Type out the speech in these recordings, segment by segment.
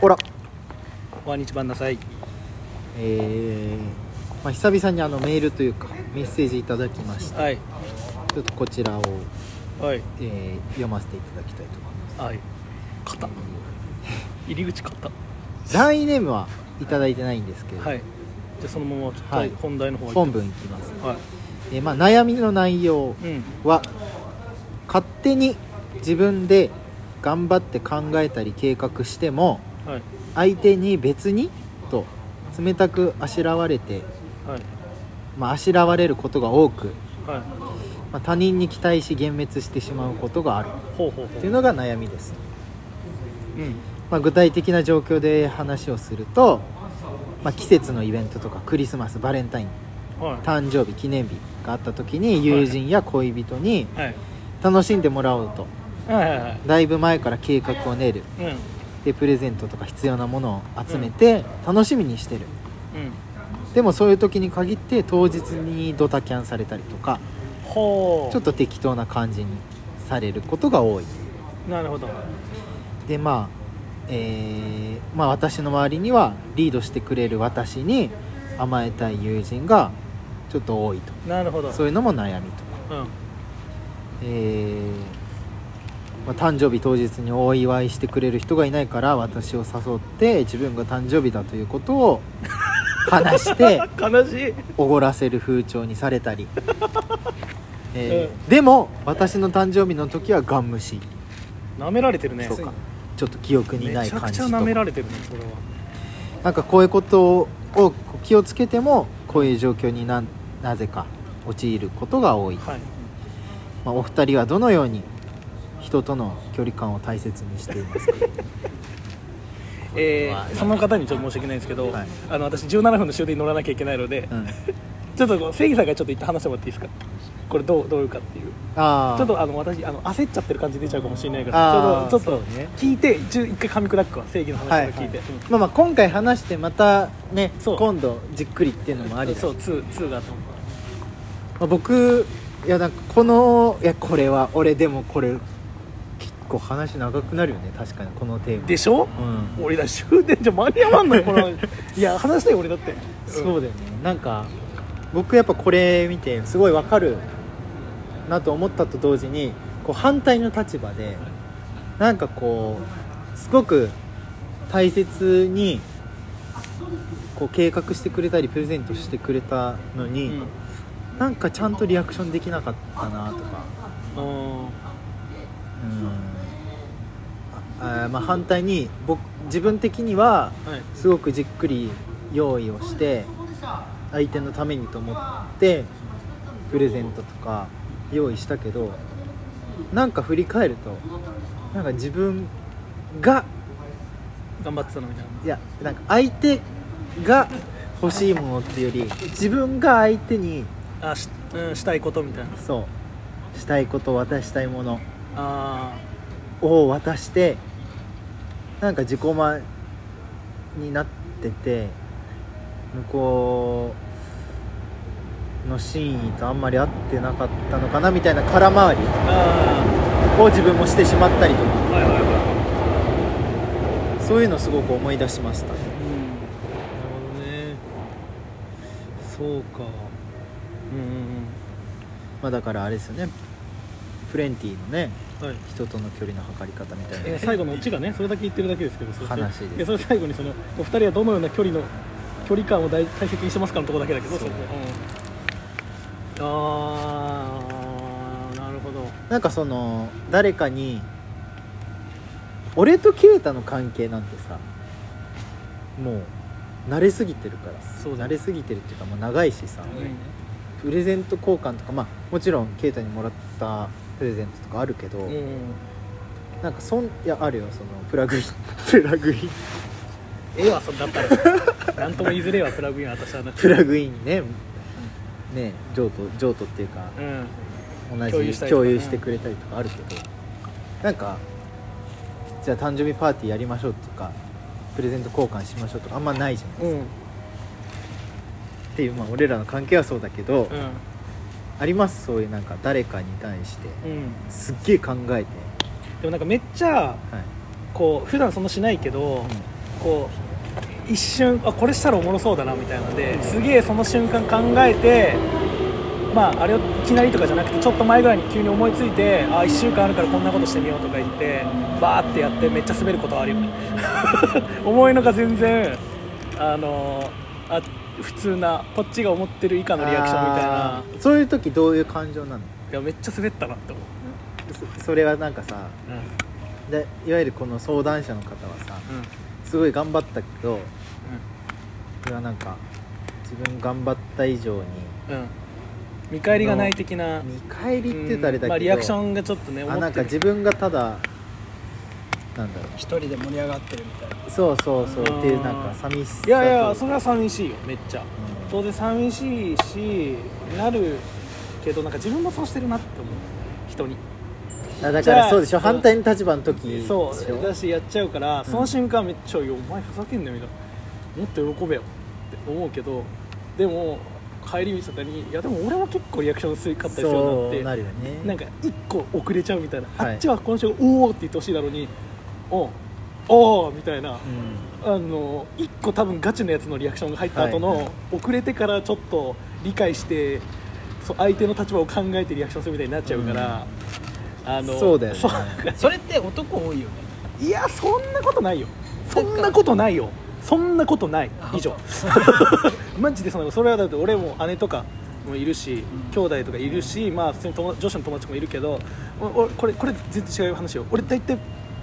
ほら。おはにちばんなさい。えーまあ、久々にあのメールというかメッセージいただきましてはい。ちょっとこちらを、はい。えー読ませていただきたいと思います。はい。肩入り口肩ラインネームはいただいてないんですけど、はい。じゃあそのままちょっとはい。本題の方本文いきます、はい。えーまあ、悩みの内容うん。は勝手に自分で頑張って考えたり計画してもはい相手に別にと冷たくあしらわれて、はい。まあ、あしらわれることが多く、はい。まあ、他人に期待し幻滅してしまうことがある。ほうほうほといううのが悩みです、うん。まあ、具体的な状況で話をすると、まあ、季節のイベントとかクリスマスバレンタインはい。誕生日記念日があった時に友人や恋人にはい。楽しんでもらおうと。だいぶ前から計画を練る。うんでプレゼントとか必要なものを集めて楽しみにしてるうん。でもそういう時に限って当日にドタキャンされたりとかちょっと適当な感じにされることが多い。なるほど。でまあえーまあ私の周りにはリードしてくれる私に甘えたい友人がちょっと多いとなるほどそういうのも悩みとうんえーまあ、誕生日当日にお祝いしてくれる人がいないから私を誘って自分が誕生日だということを話して 悲しい。おごらせる風潮にされたり、えーでも私の誕生日の時はガン無視。舐められてるね。そうか。ちょっと記憶にめちゃくちない感じとゃ舐められてるねそれは。なんかこういうことを気をつけてもこういう状況にななぜか陥ることが多い、はい。まあ、お二人はどのように人との距離感を大切にしています。か えー、その方にちょっと申し訳ないんですけど、はい。あの私17分の終電に乗らなきゃいけないので、うん。ちょっと正義さんがちょっと一旦話してもらっていいですか？これどうどういうかっていう。ああちょっとあの私あの焦っちゃってる感じ出ちゃうかもしれないからちょっとちょっとそうね聞いて一応一回噛み砕くわ正義の話を聞いて、うんまあまあ今回話してまたねそう。今度じっくりっていうのもありだそう2 2があったまあ、僕いやなんかこのいやこれは俺でもこれ結構話長くなるよね確かにこのテーマ。でしょ、うん。俺ら終電じゃ間に合わんのよこの いや話したい俺だって。そうだよね。なんか僕やっぱこれ見てすごいわかるなと思ったと同時にこう反対の立場でなんかこうすごく大切にこう計画してくれたりプレゼントしてくれたのに、うん。なんかちゃんとリアクションできなかったなとか。うん。うんああまあ反対に僕自分的にははい。すごくじっくり用意をして相手のためにと思ってプレゼントとか用意したけどなんか振り返るとなんか自分が頑張ってたのみたいな。いやなんか相手が欲しいものっていうより自分が相手にあし,、うん、したいことみたいな。そう。したいこと渡したいもの。あを渡してなんか自己満になってて向こうの真意とあんまり合ってなかったのかなみたいな空回りを自分もしてしまったりとか。ーはいはいはそういうのすごく思い出しました。いうん。なるほどね。そうか。うんうんまあだからあれですよね。プレンティのね。うんはい。人との距離の測り方みたいな。えー最後のオチがねそれだけ言ってるだけですけどそ話でそれ最後にそのお二人はどのような距離の距離感を大大切にしてますかのところだけだけどそう。そこう。ん、あーなるほど。なんかその誰かに俺とケイタの関係なんてさもう慣れすぎてるからそうだ慣れすぎてるっていうかもう長いしさ、プレゼント交換とかまあもちろんケイタにもらったプレゼントとかあるけど、うん、うんなんかそんいやあるよそのプラグイン。プラグイン。ええわそんだったら。なんとも言いづれえわプラグイン私はなプラグインね。ね譲渡譲渡っていうかうん。同じ共有共有してくれたりとかあるけど。なんかじゃあ誕生日パーティーやりましょうとかプレゼント交換しましょうとかあんまないじゃないですか、うん。っていうまあ俺らの関係はそうだけど、うんありますそういうなんか誰かに対して。うん。すっげえ考えて、でもなんかめっちゃはい。こう普段そんなしないけど、こう一瞬あこれしたらおもろそうだなみたいなのですげえその瞬間考えてまああれをいきなりとかじゃなくてちょっと前ぐらいに急に思いついてあ1週間あるからこんなことしてみようとか言ってバーってやってめっちゃ滑ることはあるよね。思いのが全然あのあ普通なこっちが思ってる以下のリアクションみたいな。そういう時どういう感情なの？いやめっちゃ滑ったなって思う、そそれはなんかさうん。でいわゆるこの相談者の方はさうん。すごい頑張ったけどそれはなんか自分頑張った以上にうん、うん、見返りがない的な。見返りって言うとあれだけど、まあ、リアクションがちょっとね思あなんか自分がただなんだろ一人で盛り上がってるみたいな。うそうそうそう。うんっていうなんか寂しさといやいやそれは寂しいよめっちゃ。うん。当然寂しいしなるけどなんか自分もそうしてるなって思う。人に。あだからそうでしょ。反対の立場の時そうだしやっちゃうから、その瞬間めっちゃ「いやお前ふざけんなよ」みたいなもっと喜べよって思うけどでも帰り道とかに「いやでも俺は結構リアクション薄かったですよ」なってなるよね。なんか一個遅れちゃうみたいな、はい。あっちはこの人が「おお」って言ってほしいだろうに「おおお」みたいな、うん。あの一個多分ガチのやつのリアクションが入った後の、はい。はい遅れてからちょっと理解してそう相手の立場を考えてリアクションするみたいになっちゃうから、あのそうだよね。それって男多いよね。いやそんなことないよ。そんなことないよ。そんなことない。以上。マジでそんなそれはだって俺も姉とかもいるし、兄弟とかいるしまあ普通に女子の友達もいるけどこれこれ全然違う話よ。俺大体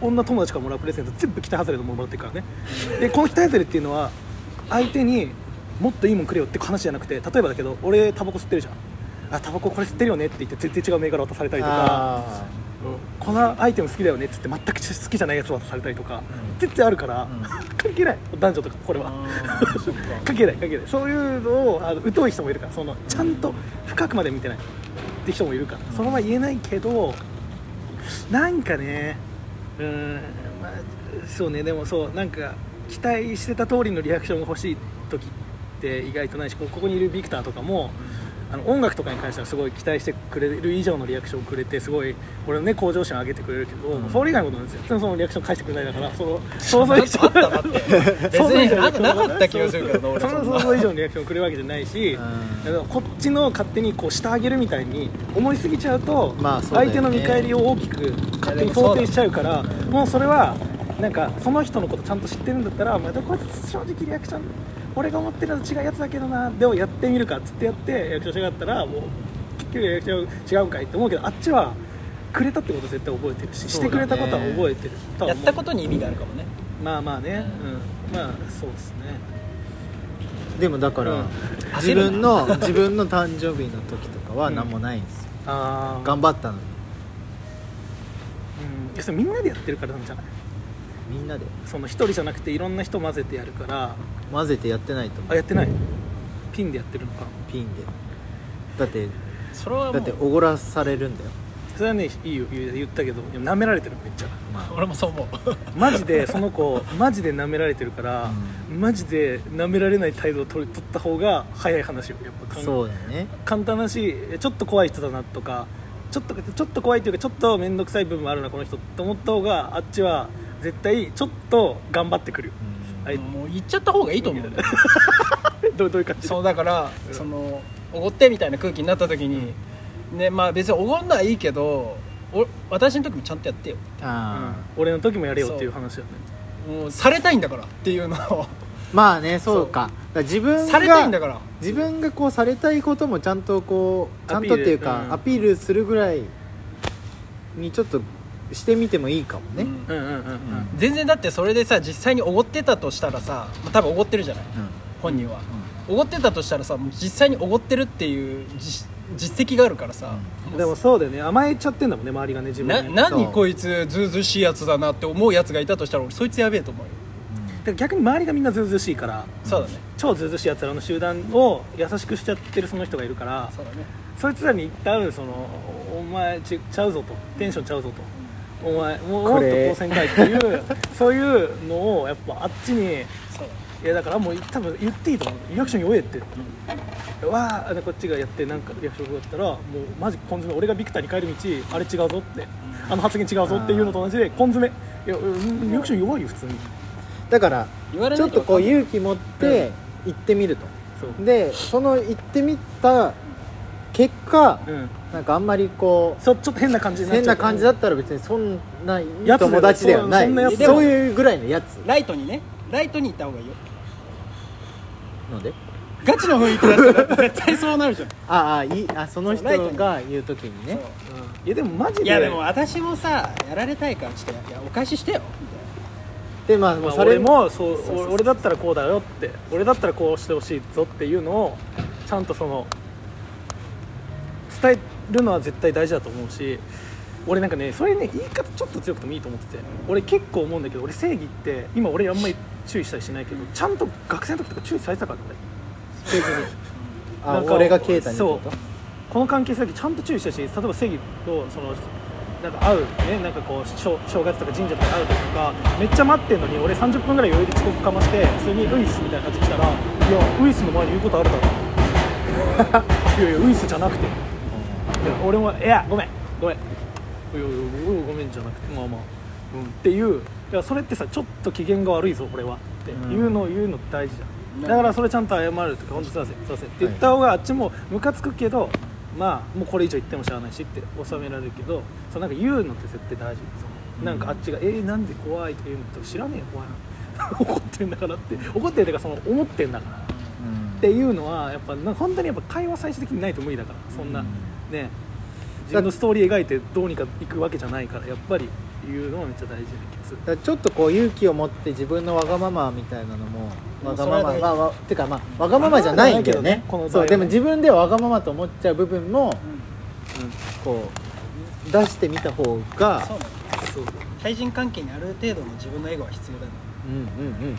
女友達からもらうプレゼント全部期待外れのものもらってるからね。でこの期待外れっていうのは相手にもっといいもんくれよって話じゃなくて例えばだけど俺タバコ吸ってるじゃん。あタバコこれ吸ってるよねって言って全然違う銘柄渡されたりとかあこのアイテム好きだよねっつって全く好きじゃないやつ渡されたりとか、全然あるから、うん。関係ない。男女とかこれは。関係ない関係ない。そういうのをあの疎い人もいるからそのちゃんと深くまで見てないって人もいるからそのまま言えないけどなんかねうんまあそうねでもそうなんか期待してた通りのリアクションが欲しい時って意外とないしここにいるビクターとかもあの音楽とかに関してはすごい期待してくれる以上のリアクションをくれてすごい俺のね向上心を上げてくれるけど、うん。それ以外のことなんですよ。そのリアクション返してくれないだからその想像以上あった待って別にあんたなかった気がするけどその想像以上のリアクションをくれるわけじゃないし、うん。こっちの勝手にこうしてあげるみたいに思いすぎちゃうと、まあね。相手の見返りを大きく勝手に想定しちゃうからもうそれはなんかその人のことちゃんと知ってるんだったら、まあ、こいつ正直リアクション俺が思ってるのと違うやつだけどなでもやってみるかっつってやってリアクション違ったらもう結局リアクション違うんかいって思うけどあっちはくれたってこと絶対覚えてるし、してくれたことは覚えてる。やったことに意味があるかもね。まあまあね、うん、まあそうですね。でもだから、うん。自分の自分の誕生日の時とかは何もないんですよ、ああ頑張ったのに。うん。いやそれみんなでやってるからなんじゃない？みんなで。その一人じゃなくていろんな人混ぜてやるから。混ぜてやってないと思う。あやってない？ピンでやってるのか。ピンで。だってそれはだっておごらされるんだよ。それはねいいよ。言う言ったけどいや舐められてるめっちゃ。ま俺もそう思う。マジでその子マジで舐められてるから、マジで舐められない態度を取り取った方が早い話よ。やっぱあかんそうだよね。簡単だしちょっと怖い人だなとかちょっとちょっと怖いというかちょっと面倒くさい部分もあるなこの人って思った方があっちは絶対ちょっと頑張ってくるよ、うん。あい。もう言っちゃった方がいいと思う。んだよどうどういう感じ？そうだからうん。そのおごってみたいな空気になった時にねまあ別におごんのはいいけどお私の時もちゃんとやってよ。あうん。俺の時もやれよっていう話だよね。もうされたいんだからっていうのを。あ まあねそうか。だから自分がされたいんだから。自分がこうされたいこともちゃんとこうちゃんとっていうかうん。アピールするぐらいにちょっとしてみてもいいかもね、うん。うんうんうんうん。全然だってそれでさ実際におごってたとしたらさまあ多分おごってるじゃない？本人は。おごってたとしたらさ実際におごってるっていう実実績があるからさ、でもそうだよね。甘えちゃってんだもんね周りがね自分なね何こいつずうずうしいやつだなって思うやつがいたとしたら俺そいつやべえと思うよ、で逆に周りがみんなずうずうしいからそうだね。超ずうずうしいやつらの集団を優しくしちゃってるその人がいるからそうだね。そいつらに一旦そのお前ちちゃうぞと。テンションちゃうぞとお前もうもっとこれこうせんかいっていうそういうのをやっぱあっちにいやだからもう多分言っていいと思う。リアクション弱えって、わあこっちがやってなんかリアクションだったらもうマジ根詰め。俺がビクターに帰る道あれ違うぞって。あの発言違うぞっていうのと同じで根詰め。いやうんリアクション弱いよ普通に。だだから言われちょっとこう勇気持って行ってみると、そう。でその行ってみた結果うんなんかあんまりこうそちょっと変な感じになっちゃう。変な感じだったら別にそんないいやつだよ友達ではない。そんなやつ。そういうぐらいのやつ。ライトにね。ライトに行った方がいいよ。ので？ガチの雰囲気だったら絶対そうなるじゃん。ああいいあその人そうライトにが言う時にね。いやでもマジで。いやでも私もさやられたいからちょっといやお返ししてよみでまあもまあ、うそれ俺もそうそうそうそう。俺だったらこうだよって。俺だったらこうしてほしいぞっていうのをちゃんとその伝えるのは絶対大事だと思うし俺なんかねそれね言い方ちょっと強くてもいいと思ってて俺結構思うんだけど俺正義って今俺あんまり注意したりしないけどちゃんと学生の時とか注意されてたからね。俺正義に。あ俺が啓太にそう。この関係性だけちゃんと注意したし例えば正義とそのなんか会うねなんかこう正正月とか神社とかで会う時とかめっちゃ待ってんのに俺30分ぐらい余裕で遅刻かまして普通にウイスみたいな感じで来たら「いやウイスの前に言うことあるだろ」いやいやウイスじゃなくて俺も「いやごめんごめん」いやいやごめんじゃなくてまあまあ、うん、っていういやそれってさちょっと機嫌が悪いぞ俺はっていうのを言うのって大事じゃん、だからそれちゃんと謝るとか本当すいませんすいません。って言った方があっちもムカつくけどまあもうこれ以上言ってもしゃあないしって収められるけどそうなんか言うのって絶対大事。そうなんかあっちが「えー、なんで怖い?」とか言うのって知らねえよ怖いな。怒ってんだからって。怒ってるっていうかその思ってんだから。っていうのはやっぱ本当にやっぱ会話最終的にないと無理だからそんな、うんね自分のストーリー描いてどうにかいくわけじゃないからやっぱり言うのはめっちゃ大事な気がする。だからちょっとこう勇気を持って自分のわがままみたいなのもわがまままあわてかまあわがままじゃないけどね。この場合はね。そうでも自分ではわがままと思っちゃう部分もこう出してみた方がそうだね。そう。対人関係にある程度の自分のエゴは必要だね。うんうんうんうん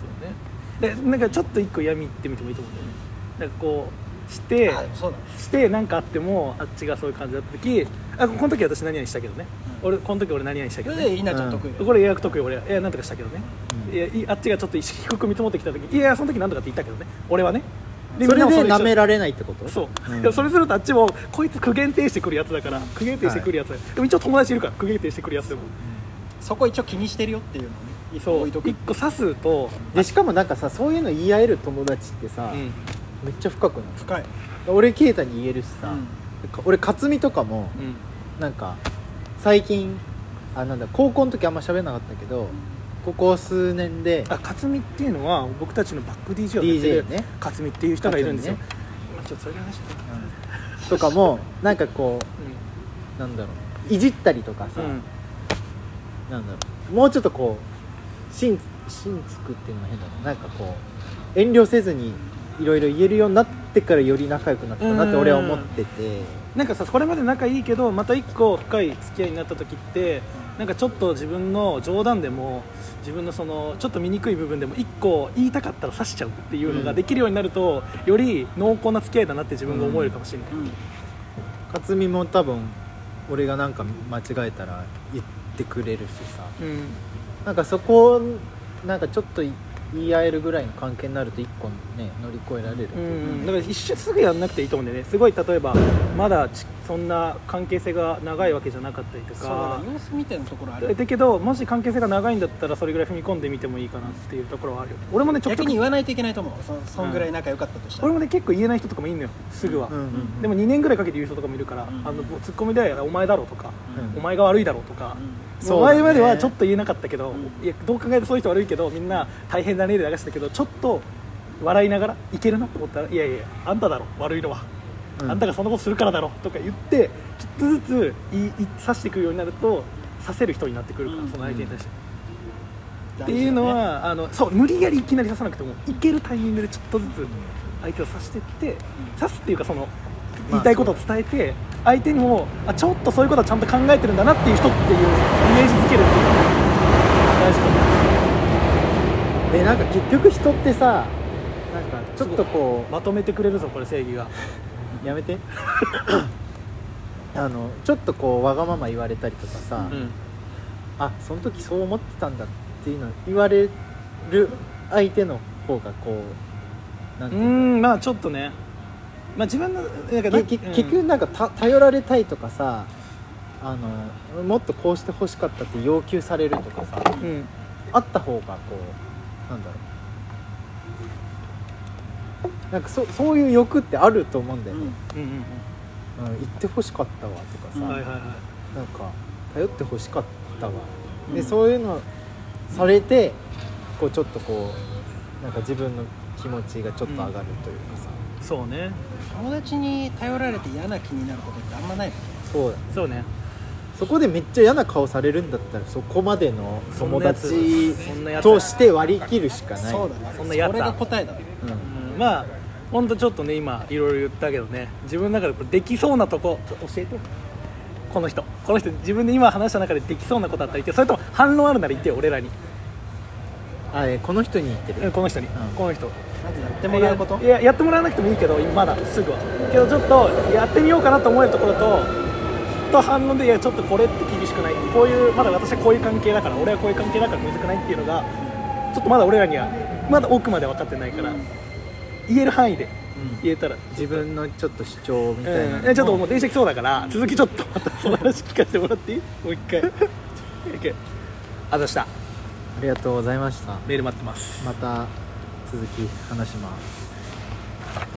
そうね。でなんかちょっと一個闇言ってみてもいいと思うんだよね。なんかこうしてあそうだねして何かあってもあっちがそういう感じだった時あこの時私何々したけどね、俺この時俺何々したけどね。それで稲ちゃん得意だよ。これ予約得意俺。いやなんとかしたけどね、うん。いやいあっちがちょっと意識低く見積もってきた時いやその時なんとかって言ったけどね。俺はね。それで舐められないってこと？そう、ん。でもそれするとあっちもこいつ苦言呈してくるやつだから苦言呈してくるやつ。だ、でも一応友達いるから苦言呈してくるやつでも。そこ一応気にしてるよっていうのをね一個そう。一個刺すと、でしかもなんかさそういうの言い合える友達ってさ、うんめっちゃ深くない？深い。俺啓太に言えるしさ、俺克実とかもうん。なんか最近あなんだ高校の時あんま喋んなかったけどここ数年であ克実っていうのは僕たちのバック DJ をやってるね克実っていう人がいるんですよ、克まあちょっとそれの話だとかもなんかこううなんだろう。いじったりとかさ、ん、うん。なんだろう。もうちょっとこう芯芯つくっていうのは変だな。なんかこう遠慮せずにいろいろ言えるようになってからより仲良くなったなって俺は思ってて。なんかさこれまで仲いいけどまた一個深い付き合いになった時ってなんかちょっと自分の冗談でも自分のそのちょっと醜い部分でも一個言いたかったら刺しちゃうっていうのができるようになると、より濃厚な付き合いだなって自分が思えるかもしれない、うん。克実も多分俺がなんか間違えたら言ってくれるしさ。うん。なんかそこをなんかちょっと言い合えるぐらいの関係になると一個ね乗り越えられるう。ん、だから一瞬すぐやんなくていいと思うんだよね。すごい例えばまだちそんな関係性が長いわけじゃなかったりとそうだかね。様子見てのところある。だけどもし関係性が長いんだったらそれぐらい踏み込んでみてもいいかなっていうところはあるよ。俺もねちょっと逆に言わないといけないと思う。そそんぐらい仲良かったとしたら。俺もね結構言えない人とかもいいのよ。すぐは、うんうんうん。でも2年ぐらいかけて言う人とかもいるから、うんあのもうツッコミで「お前だろ」とか、うん。お前が悪いだろ」とか、そうだね前まではちょっと言えなかったけど、うん。いやどう考えてもそういう人悪いけどみんな大変だねで流したけどちょっと笑いながらいけるなと思ったら「いやいやあんただろ悪いのは、うん。あんたがそんなことするからだろ」とか言ってちょっとずつ言い刺してくるようになると刺せる人になってくるから、うん。その相手に対して。大っていうの事だね。は、あのそう無理やりいきなり刺さなくてもいけるタイミングでちょっとずつ相手を刺してって、刺すっていうかその言いたいことを伝えて、相手にもあちょっとそういうことはちゃんと考えてるんだなっていう人っていうイメージづけるっていうのが大事かもでなんか結局人ってさなんかちょっとこまとめてくれるぞこれ正義が。う やめて。あのちょっとこうわがまま言われたりとかさ、うん。あその時そう思ってたんだっていうの言われる相手の方がこうなんうていうかんまあちょっとねまあ自分のなんか結局なんかた頼られたいとかさあのもっとこうしてほしかったって要求されるとかさうん。あった方がこうなんだろう。なんかそそういう欲ってあると思うんだよね、うん。うんうん行ってほしかったわとかさ、うんはいはいはい。なんか頼ってほしかったわ、でうん。そういうのされてこうちょっとこうなんか自分の気持ちがちょっと上がるというかさ、そうね。友達に頼られて嫌な気になることってあんまないもんね。そうだ。そうね。そこでめっちゃ嫌な顔されるんだったらそこまでの友達そんなやつとして割り切るしかない。そうだね。そんなやつそれが答えだねうん。うん。まあ本当ちょっとね今いろいろ言ったけどね。自分の中でこれできそうなとこちょっと教えて。この人。この人自分で今話した中でできそうなことあったら言って。それとも反論あるなら言ってよ俺らに。あえこの人に言ってる。うんこの人に、ん。この人やってもらうこと？いやいややってもらわなくてもいいけどまだすぐは。けどちょっとやってみようかなと思えるところとと反論でいやちょっとこれって厳しくない。こういうまだ私はこういう関係だから俺はこういう関係だからむずくないっていうのがちょっとまだ俺らにはまだ奥まで分かってないから言える範囲で言えたら。自分のちょっと主張みたいなうん、えちょっともう。電車来そうだから続きちょっとまたその話聞かせてもらっていい？もう一回。OK あざした？ありがとうございました。メール待ってます。また続き話します。